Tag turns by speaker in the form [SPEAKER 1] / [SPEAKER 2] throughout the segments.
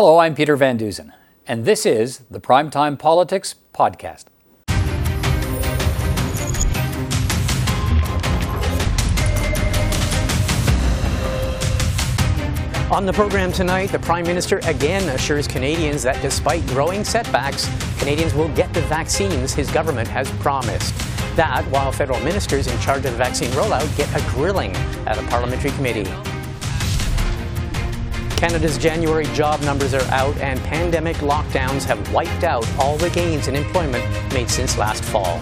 [SPEAKER 1] Hello, I'm Peter Van Dusen, and this is the Primetime Politics Podcast.
[SPEAKER 2] On the program tonight, the Prime Minister again assures Canadians that despite growing setbacks, Canadians will get the vaccines his government has promised. That while federal ministers in charge of the vaccine rollout get a grilling at a parliamentary committee. Canada's January job numbers are out, and pandemic lockdowns have wiped out all the gains in employment made since last fall.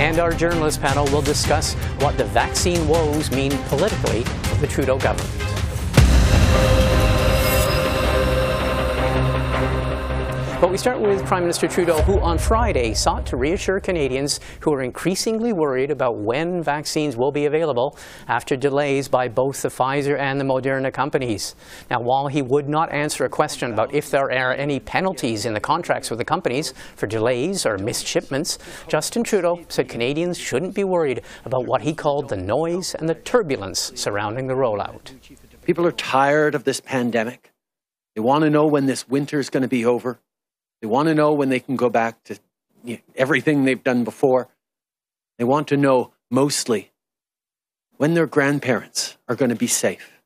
[SPEAKER 2] And our journalist panel will discuss what the vaccine woes mean politically for the Trudeau government. But we start with Prime Minister Trudeau, who on Friday sought to reassure Canadians who are increasingly worried about when vaccines will be available after delays by both the Pfizer and the Moderna companies. Now, while he would not answer a question about if there are any penalties in the contracts with the companies for delays or missed shipments, Justin Trudeau said Canadians shouldn't be worried about what he called the noise and the turbulence surrounding the rollout.
[SPEAKER 3] People are tired of this pandemic. They want to know when this winter is going to be over. They want to know when they can go back to everything they've done before. They want to know mostly when their grandparents are going to be safe,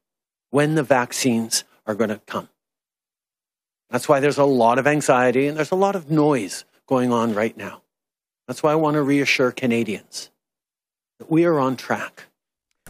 [SPEAKER 3] when the vaccines are going to come. That's why there's a lot of anxiety and there's a lot of noise going on right now. That's why I want to reassure Canadians that we are on track.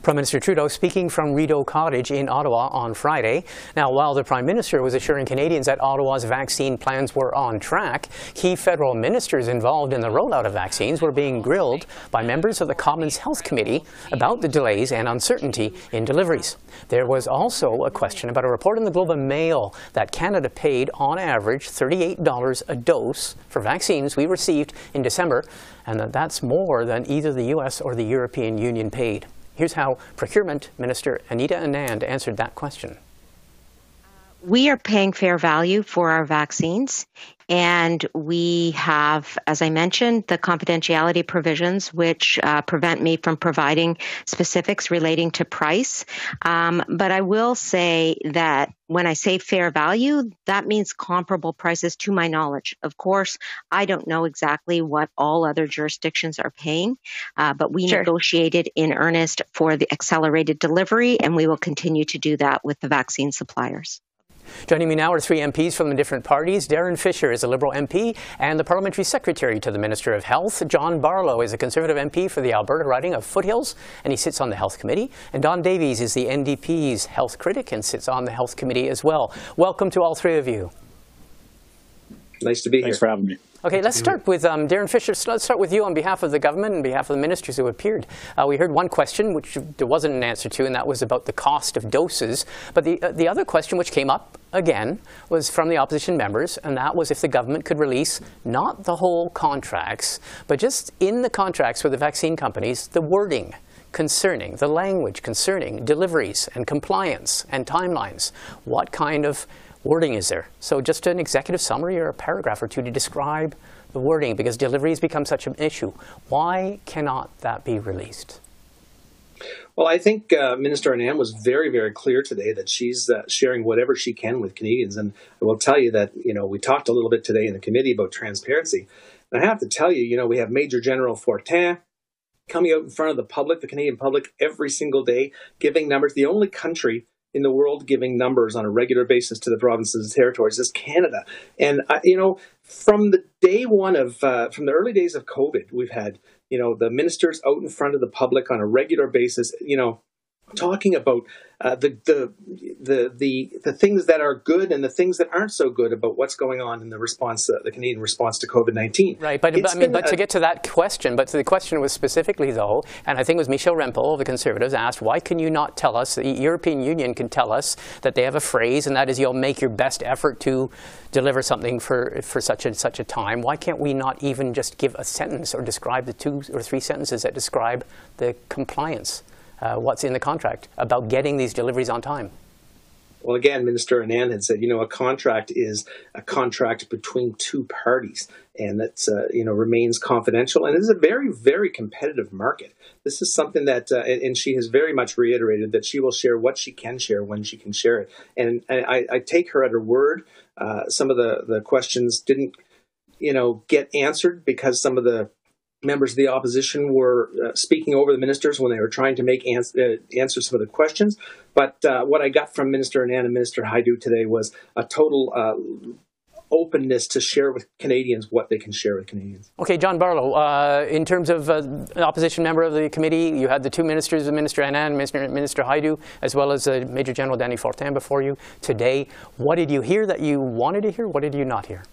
[SPEAKER 2] Prime Minister Trudeau speaking from Rideau Cottage in Ottawa on Friday. Now, while the Prime Minister was assuring Canadians that Ottawa's vaccine plans were on track, key federal ministers involved in the rollout of vaccines were being grilled by members of the Commons Health Committee about the delays and uncertainty in deliveries. There was also a question about a report in the Globe and Mail that Canada paid on average $38 a dose for vaccines we received in December, and that that's more than either the U.S. or the European Union paid. Here's how Procurement Minister Anita Anand answered that question.
[SPEAKER 4] We are paying fair value for our vaccines, and we have, as I mentioned, the confidentiality provisions which uh, prevent me from providing specifics relating to price. Um, but I will say that when I say fair value, that means comparable prices to my knowledge. Of course, I don't know exactly what all other jurisdictions are paying, uh, but we sure. negotiated in earnest for the accelerated delivery, and we will continue to do that with the vaccine suppliers.
[SPEAKER 2] Joining me now are three MPs from the different parties. Darren Fisher is a Liberal MP and the Parliamentary Secretary to the Minister of Health. John Barlow is a Conservative MP for the Alberta riding of Foothills, and he sits on the Health Committee. And Don Davies is the NDP's Health Critic and sits on the Health Committee as well. Welcome to all three of you.
[SPEAKER 5] Nice to be
[SPEAKER 6] Thanks
[SPEAKER 5] here.
[SPEAKER 6] for having me.
[SPEAKER 2] Okay, let's start with um, Darren Fisher. So let's start with you on behalf of the government and behalf of the ministers who appeared. Uh, we heard one question, which there wasn't an answer to, and that was about the cost of doses. But the, uh, the other question, which came up again, was from the opposition members, and that was if the government could release not the whole contracts, but just in the contracts with the vaccine companies, the wording concerning, the language concerning deliveries and compliance and timelines. What kind of wording is there? So just an executive summary or a paragraph or two to describe the wording because delivery has become such an issue. Why cannot that be released?
[SPEAKER 5] Well, I think uh, Minister Anand was very, very clear today that she's uh, sharing whatever she can with Canadians. And I will tell you that, you know, we talked a little bit today in the committee about transparency. And I have to tell you, you know, we have Major General Fortin coming out in front of the public, the Canadian public, every single day, giving numbers. The only country in the world giving numbers on a regular basis to the provinces and territories is Canada. And uh, you know, from the day one of uh, from the early days of COVID, we've had you know the ministers out in front of the public on a regular basis. You know, talking about uh, the, the the the the things that are good and the things that aren't so good about what's going on in the response, uh, the Canadian response to COVID nineteen.
[SPEAKER 2] Right, but, but I mean, but a, to get to that question, but the question was specifically though, and I think it was Michelle Rempel of the Conservatives asked, why can you not tell us? The European Union can tell us that they have a phrase, and that is you'll make your best effort to deliver something for for such and such a time. Why can't we not even just give a sentence or describe the two or three sentences that describe the compliance? Uh, what's in the contract about getting these deliveries on time?
[SPEAKER 5] Well, again, Minister Anand had said, you know, a contract is a contract between two parties, and that uh, you know remains confidential, and it is a very, very competitive market. This is something that, uh, and she has very much reiterated that she will share what she can share when she can share it, and, and I, I, take her at her word. Uh, some of the the questions didn't, you know, get answered because some of the members of the opposition were uh, speaking over the ministers when they were trying to make ans- uh, answer some of the questions. But uh, what I got from Minister Anand and Minister Hajdu today was a total uh, openness to share with Canadians what they can share with Canadians.
[SPEAKER 2] Okay, John Barlow, uh, in terms of uh, an opposition member of the committee, you had the two ministers, Minister Anand and Minister, Minister Hajdu, as well as Major General Dany Fortin before you today. What did you hear that you wanted to hear? What did you not hear?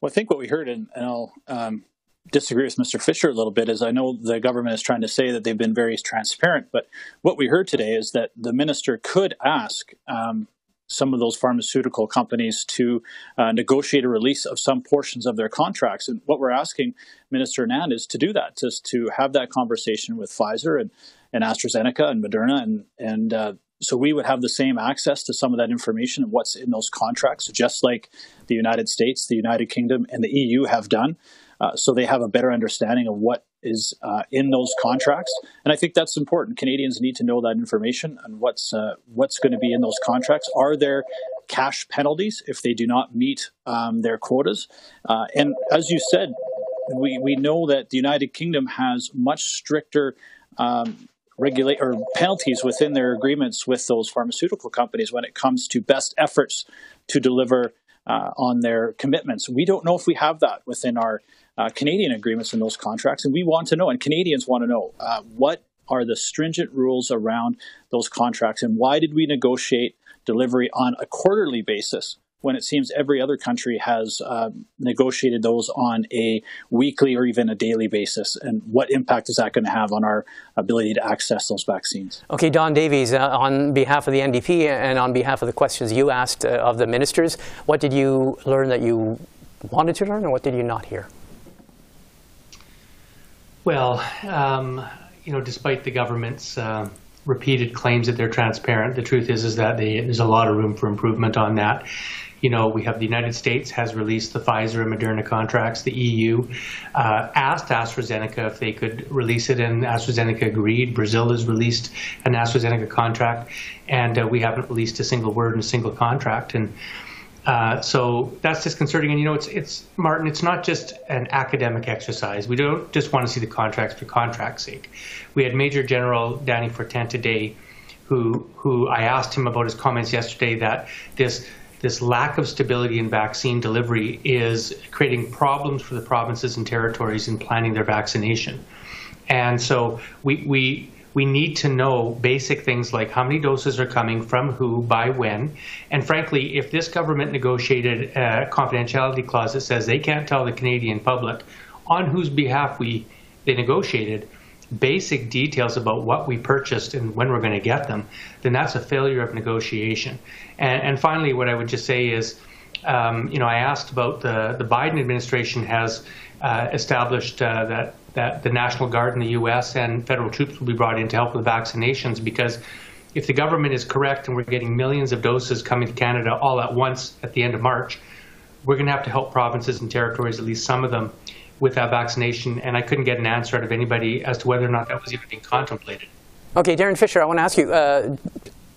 [SPEAKER 6] Well, I think what we heard, and, and I'll um, disagree with Mr. Fisher a little bit is I know the government is trying to say that they've been very transparent, but what we heard today is that the minister could ask um, some of those pharmaceutical companies to uh, negotiate a release of some portions of their contracts. And what we're asking Minister Anand is to do that, just to have that conversation with Pfizer and, and AstraZeneca and Moderna and, and uh, so we would have the same access to some of that information and what's in those contracts, just like the United States, the United Kingdom, and the EU have done. Uh, so they have a better understanding of what is uh, in those contracts. And I think that's important. Canadians need to know that information and what's uh, what's going to be in those contracts. Are there cash penalties if they do not meet um, their quotas? Uh, and as you said, we, we know that the United Kingdom has much stricter um, regulate or penalties within their agreements with those pharmaceutical companies when it comes to best efforts to deliver uh, on their commitments. We don't know if we have that within our uh, Canadian agreements in those contracts, and we want to know, and Canadians want to know, uh, what are the stringent rules around those contracts, and why did we negotiate delivery on a quarterly basis when it seems every other country has uh, negotiated those on a weekly or even a daily basis, and what impact is that going to have on our ability to access those vaccines?
[SPEAKER 2] Okay, Don Davies, uh, on behalf of the NDP and on behalf of the questions you asked uh, of the ministers, what did you learn that you wanted to learn, and what did you not hear?
[SPEAKER 7] Well, um, you know, despite the government's uh, repeated claims that they're transparent, the truth is is that they, there's a lot of room for improvement on that. You know, we have the United States has released the Pfizer and Moderna contracts. The EU uh, asked AstraZeneca if they could release it, and AstraZeneca agreed. Brazil has released an AstraZeneca contract, and uh, we haven't released a single word in a single contract. And uh, so that's disconcerting. And you know, it's it's Martin. It's not just an academic exercise. We don't just want to see the contracts for contract's sake. We had Major General Dany Fortin today, who who I asked him about his comments yesterday that this this lack of stability in vaccine delivery is creating problems for the provinces and territories in planning their vaccination. And so we we we need to know basic things like how many doses are coming from who, by when. And frankly, if this government negotiated a confidentiality clause that says they can't tell the Canadian public on whose behalf we they negotiated basic details about what we purchased and when we're going to get them, then that's a failure of negotiation. And, and finally, what I would just say is, um, you know, I asked about the the Biden administration has uh, established uh, that that the National Guard in the U.S. and federal troops will be brought in to help with vaccinations because if the government is correct and we're getting millions of doses coming to Canada all at once at the end of March, we're going to have to help provinces and territories, at least some of them, with that vaccination. And I couldn't get an answer out of anybody as to whether or not that was even being contemplated.
[SPEAKER 2] Okay, Darren Fisher, I want to ask you. Uh,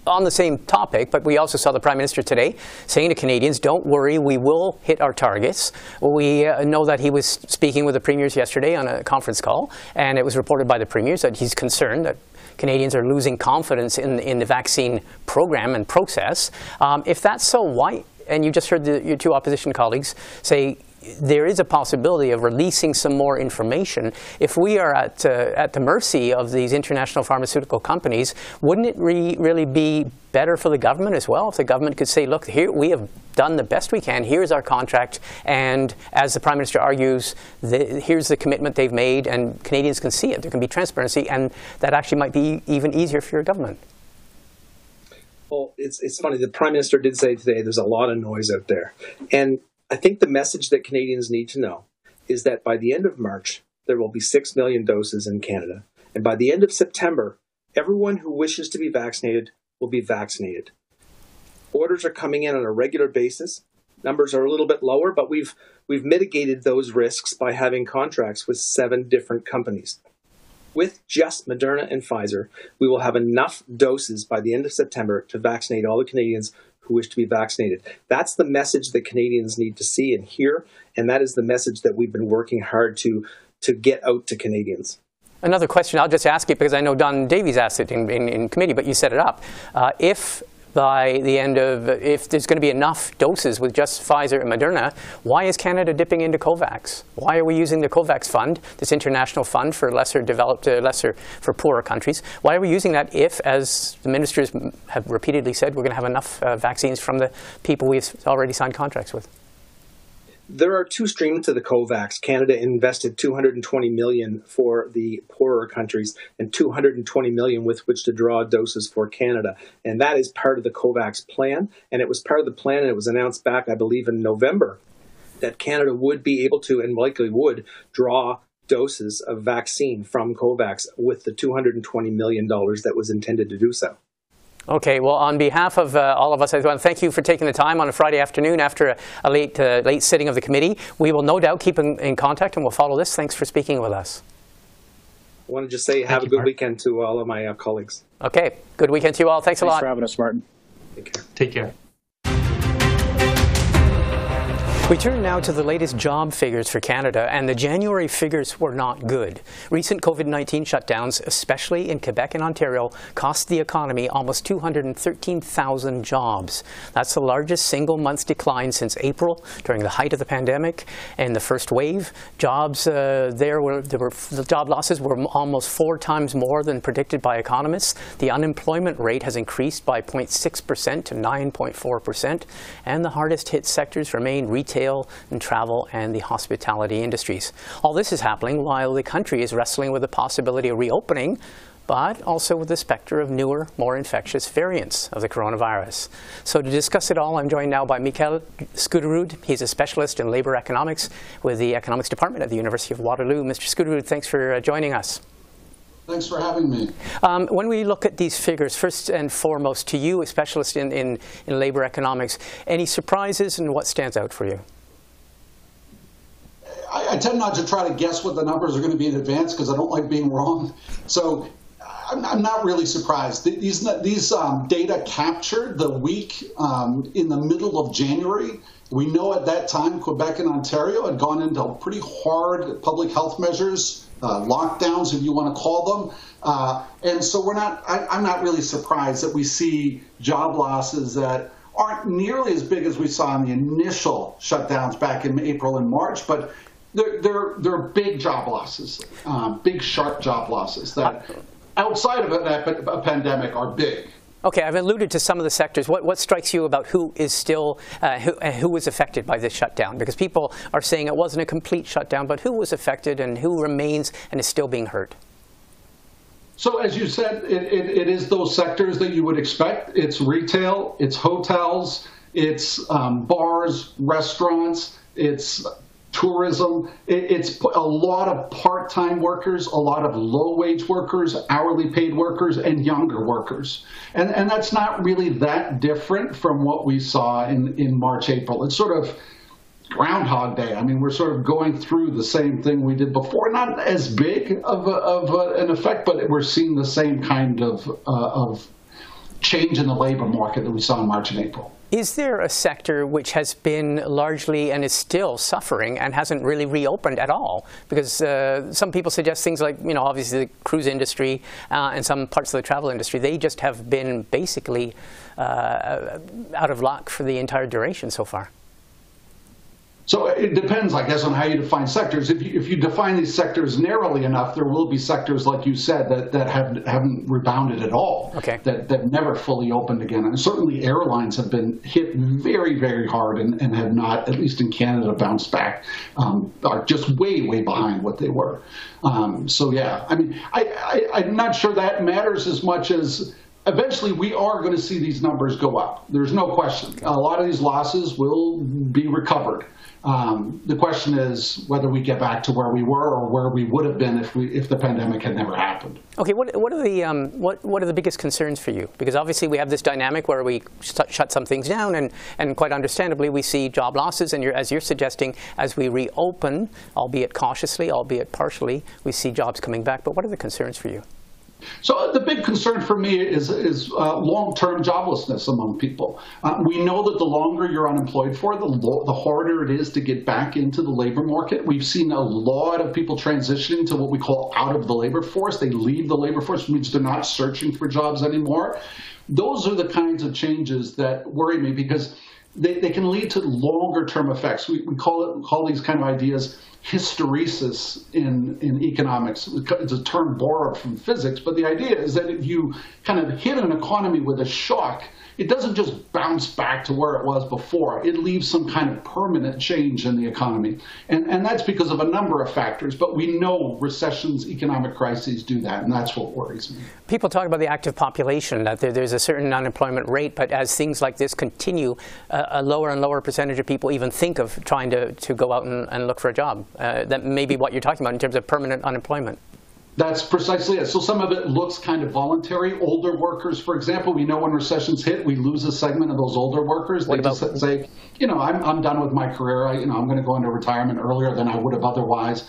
[SPEAKER 2] on the same topic, but we also saw the Prime Minister today saying to Canadians, don't worry, we will hit our targets. We uh, know that he was speaking with the premiers yesterday on a conference call, and it was reported by the premiers that he's concerned that Canadians are losing confidence in, in the vaccine program and process. Um, if that's so, why? And you just heard the, your two opposition colleagues say there is a possibility of releasing some more information. If we are at, uh, at the mercy of these international pharmaceutical companies, wouldn't it re really be better for the government as well if the government could say, look, here we have done the best we can, here's our contract, and as the Prime Minister argues, the, here's the commitment they've made, and Canadians can see it. There can be transparency, and that actually might be even easier for your government.
[SPEAKER 5] Well, it's, it's funny. The Prime Minister did say today there's a lot of noise out there. And I think the message that Canadians need to know is that by the end of March, there will be 6 million doses in Canada. And by the end of September, everyone who wishes to be vaccinated will be vaccinated. Orders are coming in on a regular basis. Numbers are a little bit lower, but we've we've mitigated those risks by having contracts with seven different companies. With just Moderna and Pfizer, we will have enough doses by the end of September to vaccinate all the Canadians who wish to be vaccinated. That's the message that Canadians need to see and hear, and that is the message that we've been working hard to to get out to Canadians.
[SPEAKER 2] Another question, I'll just ask it because I know Don Davies asked it in, in, in committee, but you set it up. Uh, if by the end of, if there's going to be enough doses with just Pfizer and Moderna, why is Canada dipping into COVAX? Why are we using the COVAX fund, this international fund for lesser developed, uh, lesser for poorer countries? Why are we using that if, as the ministers have repeatedly said, we're going to have enough uh, vaccines from the people we've already signed contracts with?
[SPEAKER 5] There are two streams to the COVAX. Canada invested 220 million for the poorer countries and 220 million with which to draw doses for Canada. And that is part of the COVAX plan. And it was part of the plan, and it was announced back, I believe, in November that Canada would be able to and likely would draw doses of vaccine from COVAX with the $220 million that was intended to do so.
[SPEAKER 2] Okay, well, on behalf of uh, all of us, I want to thank you for taking the time on a Friday afternoon after a, a late, uh, late sitting of the committee. We will no doubt keep in, in, contact and we'll follow this. Thanks for speaking with us.
[SPEAKER 5] I want to just say thank have a good Martin. weekend to all of my uh, colleagues.
[SPEAKER 2] Okay, good weekend to you all. Thanks,
[SPEAKER 6] Thanks
[SPEAKER 2] a lot.
[SPEAKER 6] for having us, Martin.
[SPEAKER 5] Take care.
[SPEAKER 7] Take care.
[SPEAKER 2] We turn now to the latest job figures for Canada, and the January figures were not good. Recent COVID 19 shutdowns, especially in Quebec and Ontario, cost the economy almost 213,000 jobs. That's the largest single month decline since April during the height of the pandemic and the first wave. Jobs uh, there were, there were the job losses were almost four times more than predicted by economists. The unemployment rate has increased by 0.6% to 9.4%, and the hardest hit sectors remain retail retail and travel and the hospitality industries. All this is happening while the country is wrestling with the possibility of reopening but also with the specter of newer, more infectious variants of the coronavirus. So to discuss it all, I'm joined now by Michael Skuterud. He's a specialist in labor economics with the Economics Department at the University of Waterloo. Mr. Skuterud, thanks for uh, joining us.
[SPEAKER 8] Thanks for having me.
[SPEAKER 2] Um, when we look at these figures, first and foremost, to you, a specialist in, in, in labor economics, any surprises and what stands out for you?
[SPEAKER 8] I, I, tend not to try to guess what the numbers are going to be in advance because I don't like being wrong. So I'm, I'm not really surprised. These, these um, data captured the week um, in the middle of January. We know at that time Quebec and Ontario had gone into pretty hard public health measures, uh, lockdowns, if you want to call them. Uh, and so we're not, I, I'm not really surprised that we see job losses that aren't nearly as big as we saw in the initial shutdowns back in April and March, but they're, they're, they're big job losses, um, big, sharp job losses that outside of a, a pandemic are big.
[SPEAKER 2] Okay, I've alluded to some of the sectors. What, what strikes you about who is still, uh, who, uh, who was affected by this shutdown? Because people are saying it wasn't a complete shutdown, but who was affected and who remains and is still being hurt?
[SPEAKER 8] So as you said, it, it, it is those sectors that you would expect. It's retail, it's hotels, it's um, bars, restaurants, it's tourism. it's a lot of part-time workers, a lot of low-wage workers, hourly paid workers, and younger workers. And, and that's not really that different from what we saw in, in March, April. It's sort of Groundhog Day. I mean, we're sort of going through the same thing we did before. Not as big of, a, of a, an effect, but we're seeing the same kind of, uh, of change in the labor market that we saw in March and April.
[SPEAKER 2] Is there a sector which has been largely and is still suffering and hasn't really reopened at all? Because uh, some people suggest things like, you know, obviously the cruise industry uh, and some parts of the travel industry, they just have been basically uh, out of luck for the entire duration so far.
[SPEAKER 8] So it depends, I guess, on how you define sectors. If you, if you define these sectors narrowly enough, there will be sectors, like you said, that, that have, haven't rebounded at all,
[SPEAKER 2] okay.
[SPEAKER 8] that, that never fully opened again. And certainly airlines have been hit very, very hard and, and have not, at least in Canada, bounced back, um, are just way, way behind what they were. Um, so, yeah, I mean, I, I, I'm not sure that matters as much as eventually we are going to see these numbers go up. There's no question. A lot of these losses will be recovered. Um, the question is whether we get back to where we were or where we would have been if we if the pandemic had never happened.
[SPEAKER 2] Okay, what, what are the um, what what are the biggest concerns for you? Because obviously we have this dynamic where we shut some things down, and, and quite understandably we see job losses. And you're, as you're suggesting, as we reopen, albeit cautiously, albeit partially, we see jobs coming back. But what are the concerns for you?
[SPEAKER 8] So the big concern for me is, is uh, long-term joblessness among people. Uh, we know that the longer you're unemployed for, the, lo- the harder it is to get back into the labor market. We've seen a lot of people transitioning to what we call out of the labor force. They leave the labor force, which means they're not searching for jobs anymore. Those are the kinds of changes that worry me because they, they can lead to longer term effects. We, we call it call these kind of ideas hysteresis in, in economics. It's a term borrowed from physics, but the idea is that if you kind of hit an economy with a shock, it doesn't just bounce back to where it was before. It leaves some kind of permanent change in the economy. And, and that's because of a number of factors, but we know recessions, economic crises do that, and that's what worries me.
[SPEAKER 2] People talk about the active population, that there, there's a certain unemployment rate, but as things like this continue, uh, a lower and lower percentage of people even think of trying to, to go out and, and look for a job. Uh, that may be what you're talking about in terms of permanent unemployment.
[SPEAKER 8] That's precisely it. So some of it looks kind of voluntary. Older workers, for example, we know when recessions hit, we lose a segment of those older workers.
[SPEAKER 2] What
[SPEAKER 8] they
[SPEAKER 2] about-
[SPEAKER 8] just say, you know, I'm, I'm done with my career. I, you know, I'm going to go into retirement earlier than I would have otherwise.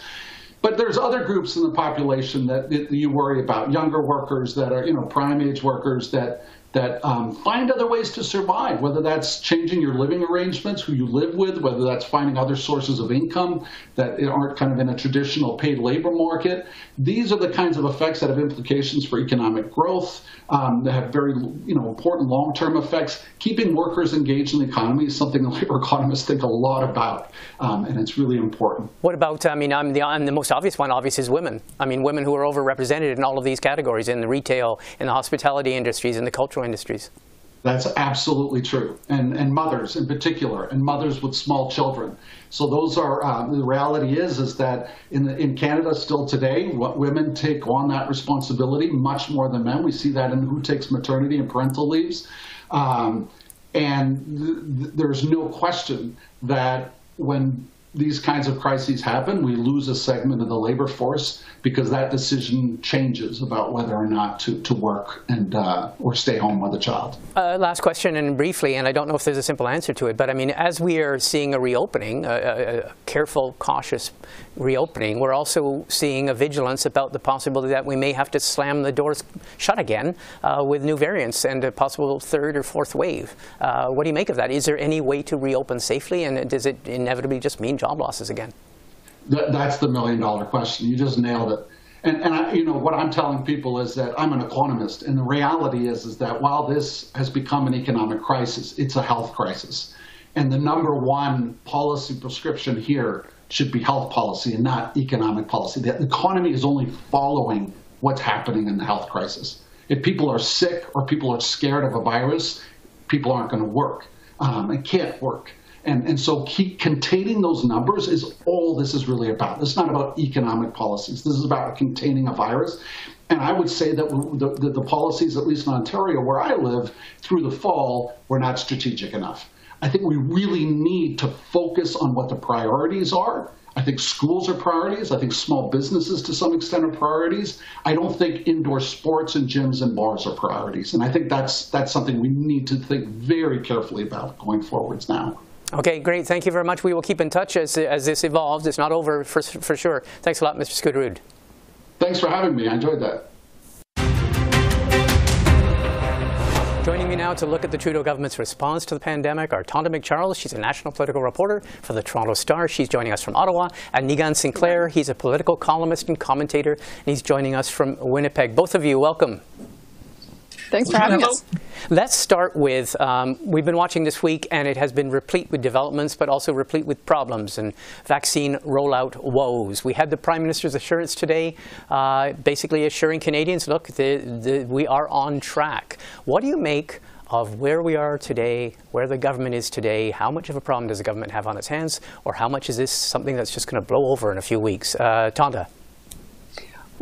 [SPEAKER 8] But there's other groups in the population that, that you worry about. Younger workers that are, you know, prime age workers that that um, find other ways to survive, whether that's changing your living arrangements, who you live with, whether that's finding other sources of income that aren't kind of in a traditional paid labor market. These are the kinds of effects that have implications for economic growth, um, that have very you know important long-term effects. Keeping workers engaged in the economy is something labor economists think a lot about, um, and it's really important.
[SPEAKER 2] What about, I mean, I'm the, I'm the most obvious one, obviously, is women. I mean, women who are overrepresented in all of these categories, in the retail, in the hospitality industries, in the cultural industries.
[SPEAKER 8] That's absolutely true, and and mothers in particular, and mothers with small children. So those are uh, the reality is is that in the, in Canada still today, what women take on that responsibility much more than men. We see that in who takes maternity and parental leaves, um, and th- th- there's no question that when these kinds of crises happen, we lose a segment of the labor force because that decision changes about whether or not to, to work and uh, or stay home with a child.
[SPEAKER 2] Uh, last question, and briefly, and I don't know if there's a simple answer to it, but I mean, as we are seeing a reopening, a, a, a careful, cautious reopening, we're also seeing a vigilance about the possibility that we may have to slam the doors shut again uh, with new variants and a possible third or fourth wave. Uh, what do you make of that? Is there any way to reopen safely, and does it inevitably just mean job losses again?
[SPEAKER 8] That, that's the million dollar question. You just nailed it. And, and I, you know what I'm telling people is that I'm an economist, and the reality is is that while this has become an economic crisis, it's a health crisis, and the number one policy prescription here should be health policy and not economic policy. The economy is only following what's happening in the health crisis. If people are sick or people are scared of a virus, people aren't going to work um, and can't work. And, and so keep containing those numbers is all this is really about. It's not about economic policies. This is about containing a virus. And I would say that the, the, the policies, at least in Ontario, where I live, through the fall, were not strategic enough. I think we really need to focus on what the priorities are. I think schools are priorities. I think small businesses, to some extent, are priorities. I don't think indoor sports and gyms and bars are priorities. And I think that's that's something we need to think very carefully about going forwards now.
[SPEAKER 2] Okay, great. Thank you very much. We will keep in touch as, as this evolves. It's not over for, for sure. Thanks a lot, Mr. Skuterud.
[SPEAKER 8] Thanks for having me. I enjoyed that.
[SPEAKER 2] Joining me now to look at the Trudeau government's response to the pandemic are Tonda McCharles. She's a national political reporter for the Toronto Star. She's joining us from Ottawa. And Niigaan Sinclair. He's a political columnist and commentator. And he's joining us from Winnipeg. Both of you, welcome.
[SPEAKER 9] Thanks for having us.
[SPEAKER 2] Let's start with um, we've been watching this week, and it has been replete with developments, but also replete with problems and vaccine rollout woes. We had the Prime Minister's assurance today, uh, basically assuring Canadians, look, the, the, we are on track. What do you make of where we are today, where the government is today? How much of a problem does the government have on its hands, or how much is this something that's just going to blow over in a few weeks? Uh, Tonda.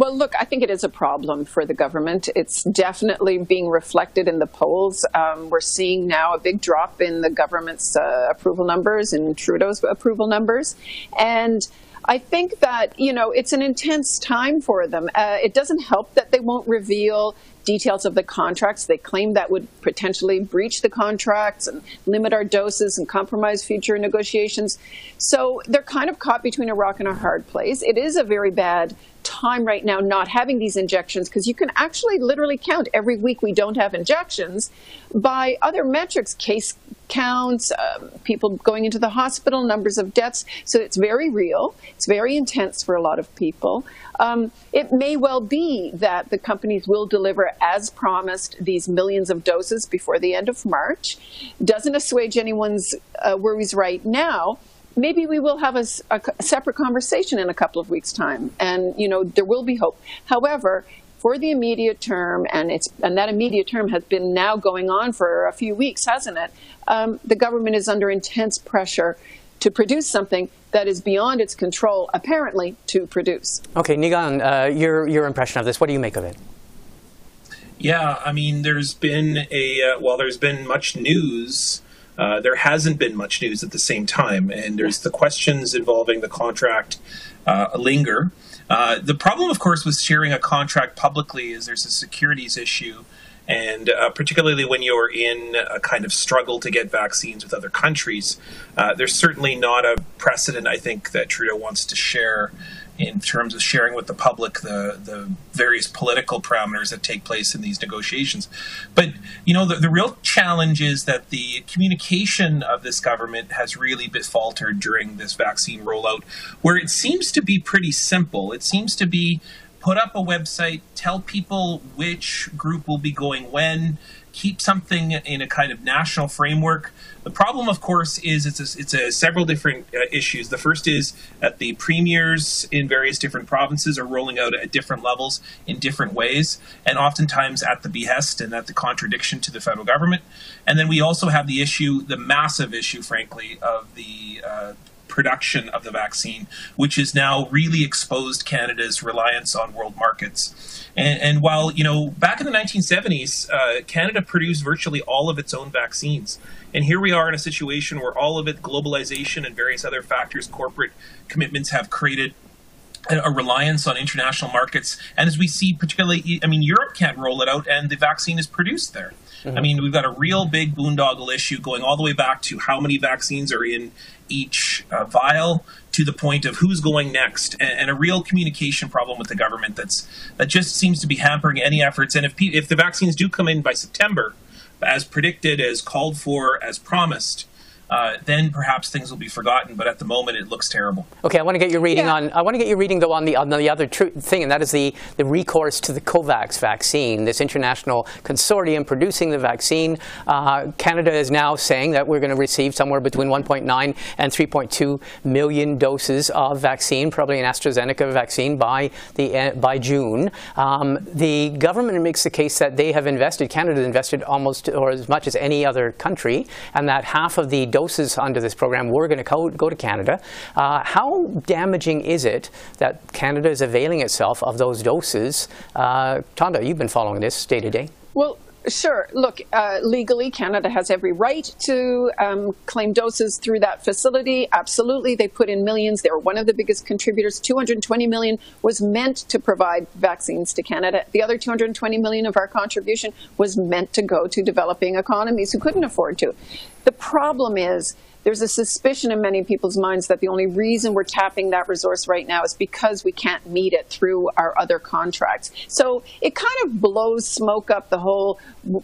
[SPEAKER 9] Well, look, I think it is a problem for the government. It's definitely being reflected in the polls. Um, we're seeing now a big drop in the government's uh, approval numbers and Trudeau's approval numbers. And I think that, you know, it's an intense time for them. Uh, it doesn't help that they won't reveal details of the contracts. They claim that would potentially breach the contracts and limit our doses and compromise future negotiations. So they're kind of caught between a rock and a hard place. It is a very bad time right now not having these injections because you can actually literally count every week we don't have injections by other metrics, case counts, um, people going into the hospital, numbers of deaths. So it's very real. It's very intense for a lot of people. Um, it may well be that the companies will deliver, as promised, these millions of doses before the end of March. Doesn't assuage anyone's uh, worries right now maybe we will have a, a, separate conversation in a couple of weeks' time, and you know there will be hope. However, for the immediate term, and it's and that immediate term has been now going on for a few weeks, hasn't it? Um, the government is under intense pressure to produce something that is beyond its control, apparently, to produce.
[SPEAKER 2] Okay, Niigaan, uh, your your impression of this. What do you make of it?
[SPEAKER 10] Yeah, I mean, there's been a uh, well, there's been much news uh, there hasn't been much news at the same time, and there's the questions involving the contract uh, linger. Uh, the problem, of course, with sharing a contract publicly is there's a securities issue. And uh, particularly when you're in a kind of struggle to get vaccines with other countries, uh, there's certainly not a precedent, I think, that Trudeau wants to share in terms of sharing with the public the, the various political parameters that take place in these negotiations. But, you know, the, the real challenge is that the communication of this government has really been faltered during this vaccine rollout, where it seems to be pretty simple. It seems to be put up a website, tell people which group will be going when, keep something in a kind of national framework. The problem, of course, is it's a, it's a several different uh, issues. The first is that the premiers in various different provinces are rolling out at different levels in different ways, and oftentimes at the behest and at the contradiction to the federal government. And then we also have the issue, the massive issue, frankly, of the uh, production of the vaccine, which has now really exposed Canada's reliance on world markets. And, and while, you know, back in the 1970s, uh, Canada produced virtually all of its own vaccines. And here we are in a situation where all of it, globalization and various other factors, corporate commitments have created a reliance on international markets. And as we see, particularly, I mean, Europe can't roll it out, and the vaccine is produced there. Mm-hmm. I mean, we've got a real big boondoggle issue going all the way back to how many vaccines are in each uh, vial to the point of who's going next, and, and, a real communication problem with the government that's that just seems to be hampering any efforts. And if if the vaccines do come in by September, as predicted, as called for, as promised, uh, then perhaps things will be forgotten. But at the moment, it looks terrible.
[SPEAKER 2] Okay, I want to get your reading yeah. on. I want to get your reading though on the on the other tr- thing, and that is the the recourse to the COVAX vaccine, this international consortium producing the vaccine. Uh, Canada is now saying that we're going to receive somewhere between 1.9 and 3.2 million doses of vaccine, probably an AstraZeneca vaccine by the uh, by June. Um, the government makes the case that they have invested. Canada invested almost or as much as any other country, and that half of the doses under this program were going to go, to Canada. Uh, how damaging is it that Canada is availing itself of those doses? Uh, Tonda, you've been following this day to day.
[SPEAKER 9] Well, Sure. Look, uh, legally, Canada has every right to um, claim doses through that facility. Absolutely. They put in millions. They were one of the biggest contributors. 220 million was meant to provide vaccines to Canada. The other 220 million of our contribution was meant to go to developing economies who couldn't afford to. The problem is, there's a suspicion in many people's minds that the only reason we're tapping that resource right now is because we can't meet it through our other contracts. So it kind of blows smoke up the whole,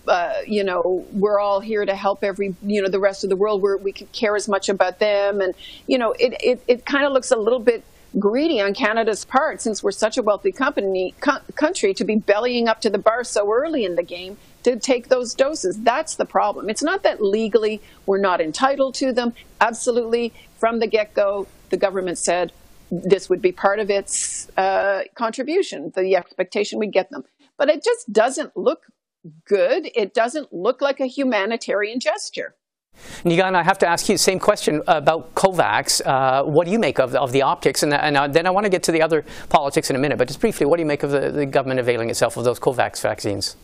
[SPEAKER 9] uh, you know, we're all here to help every, you know, the rest of the world. We could care as much about them. And, you know, it, it, it kind of looks a little bit greedy on Canada's part, since we're such a wealthy company, co- country, to be bellying up to the bar so early in the game to take those doses. That's the problem. It's not that legally we're not entitled to them. Absolutely, from the get go, the government said this would be part of its uh, contribution, the expectation we get them. But it just doesn't look good. It doesn't look like a humanitarian gesture.
[SPEAKER 2] Niigaan, I have to ask you the same question about COVAX. Uh, what do you make of the, of the optics? And, and uh, then I want to get to the other politics in a minute, but just briefly, what do you make of the, the government availing itself of those COVAX vaccines?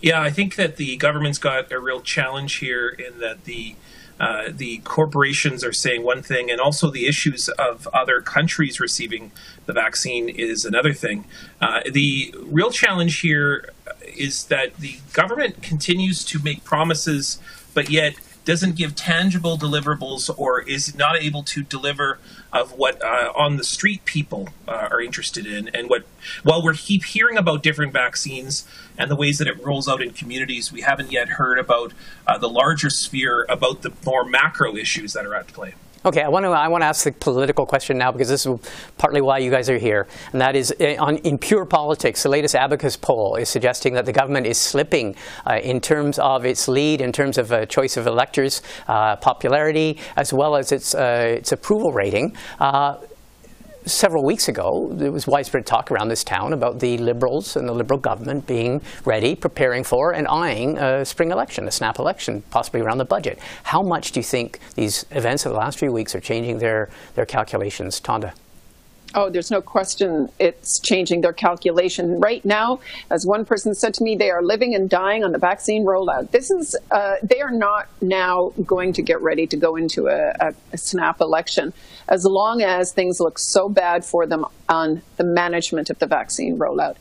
[SPEAKER 10] Yeah, I think that the government's got a real challenge here in that the uh, the corporations are saying one thing, and also the issues of other countries receiving the vaccine is another thing. Uh, the real challenge here is that the government continues to make promises, but yet doesn't give tangible deliverables or is not able to deliver of what uh, on the street people uh, are interested in and what while we keep hearing about different vaccines and the ways that it rolls out in communities we haven't yet heard about uh, the larger sphere about the more macro issues that are at play
[SPEAKER 2] Okay, I want to I want to ask the political question now because this is partly why you guys are here, and that is eh, on in pure politics. The latest Abacus poll is suggesting that the government is slipping uh, in terms of its lead, in terms of uh, choice of electors, uh, popularity, as well as its uh, its approval rating. Several weeks ago, there was widespread talk around this town about the Liberals and the Liberal government being ready, preparing for, and eyeing a spring election, a snap election, possibly around the budget. How much do you think these events of the last few weeks are changing their, their calculations? Tonda.
[SPEAKER 9] Oh, there's no question it's changing their calculation. Right now, as one person said to me, they are living and dying on the vaccine rollout. This is, uh, they are not now going to get ready to go into a, a, a snap election as long as things look so bad for them on the management of the vaccine rollout.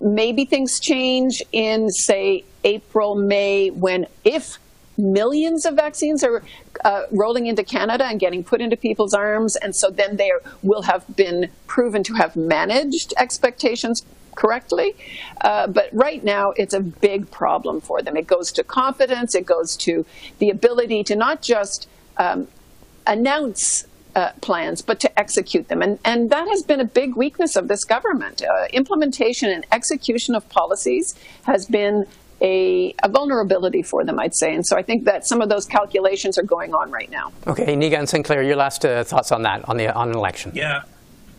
[SPEAKER 9] Maybe things change in, say, April, May, when if millions of vaccines are uh, rolling into Canada and getting put into people's arms, and so then they will have been proven to have managed expectations correctly. Uh, but right now, it's a big problem for them. It goes to confidence, it goes to the ability to not just um, announce uh, plans, but to execute them. And, and that has been a big weakness of this government. Uh, implementation and execution of policies has been a, a, vulnerability for them, I'd say. And so I think that some of those calculations are going on right now.
[SPEAKER 2] Okay, Niigaan Sinclair, your last uh, thoughts on that, on the on an election.
[SPEAKER 10] Yeah.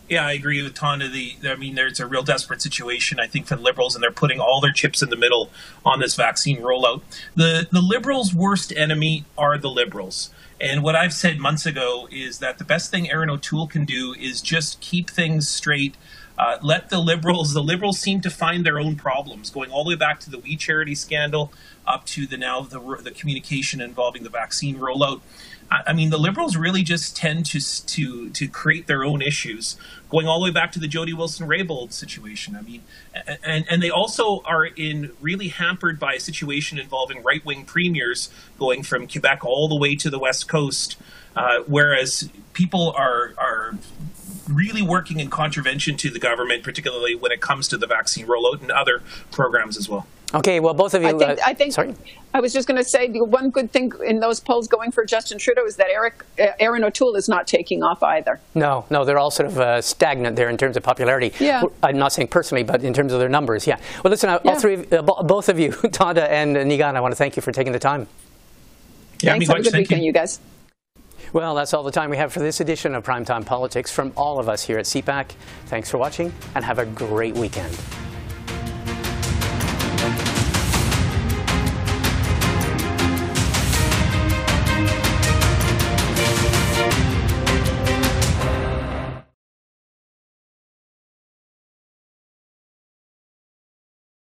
[SPEAKER 10] Yeah, I agree with Tonda. The, I mean, there's a real desperate situation, I think, for the Liberals, and they're putting all their chips in the middle on this vaccine rollout. The the Liberals' worst enemy are the Liberals. And what I've said months ago is that the best thing Erin O'Toole can do is just keep things straight uh, let the liberals, the liberals seem to find their own problems, going all the way back to the We Charity scandal, up to the now the, the communication involving the vaccine rollout. I, I mean, the liberals really just tend to to to create their own issues, going all the way back to the Jody Wilson-Raybould situation. I mean, and and they also are in really hampered by a situation involving right-wing premiers going from Quebec all the way to the West Coast, uh, whereas people are are really working in contravention to the government, particularly when it comes to the vaccine rollout and other programs as well.
[SPEAKER 2] Okay, well, both of you.
[SPEAKER 9] I think.
[SPEAKER 2] Uh,
[SPEAKER 9] I, think
[SPEAKER 2] sorry.
[SPEAKER 9] I was just going to say the one good thing in those polls going for Justin Trudeau is that Eric uh, Erin O'Toole is not taking off either.
[SPEAKER 2] No, no, they're all sort of uh, stagnant there in terms of popularity.
[SPEAKER 9] Yeah.
[SPEAKER 2] I'm not saying personally, but in terms of their numbers, yeah. Well, listen, uh, yeah. all three, uh, both of you, Tonda and Niigaan, I want to thank you for taking the time.
[SPEAKER 9] Yeah, Thanks. Have a good weekend, you. you guys.
[SPEAKER 2] Well, that's all the time we have for this edition of Primetime Politics from all of us here at CPAC. Thanks for watching and have a great weekend.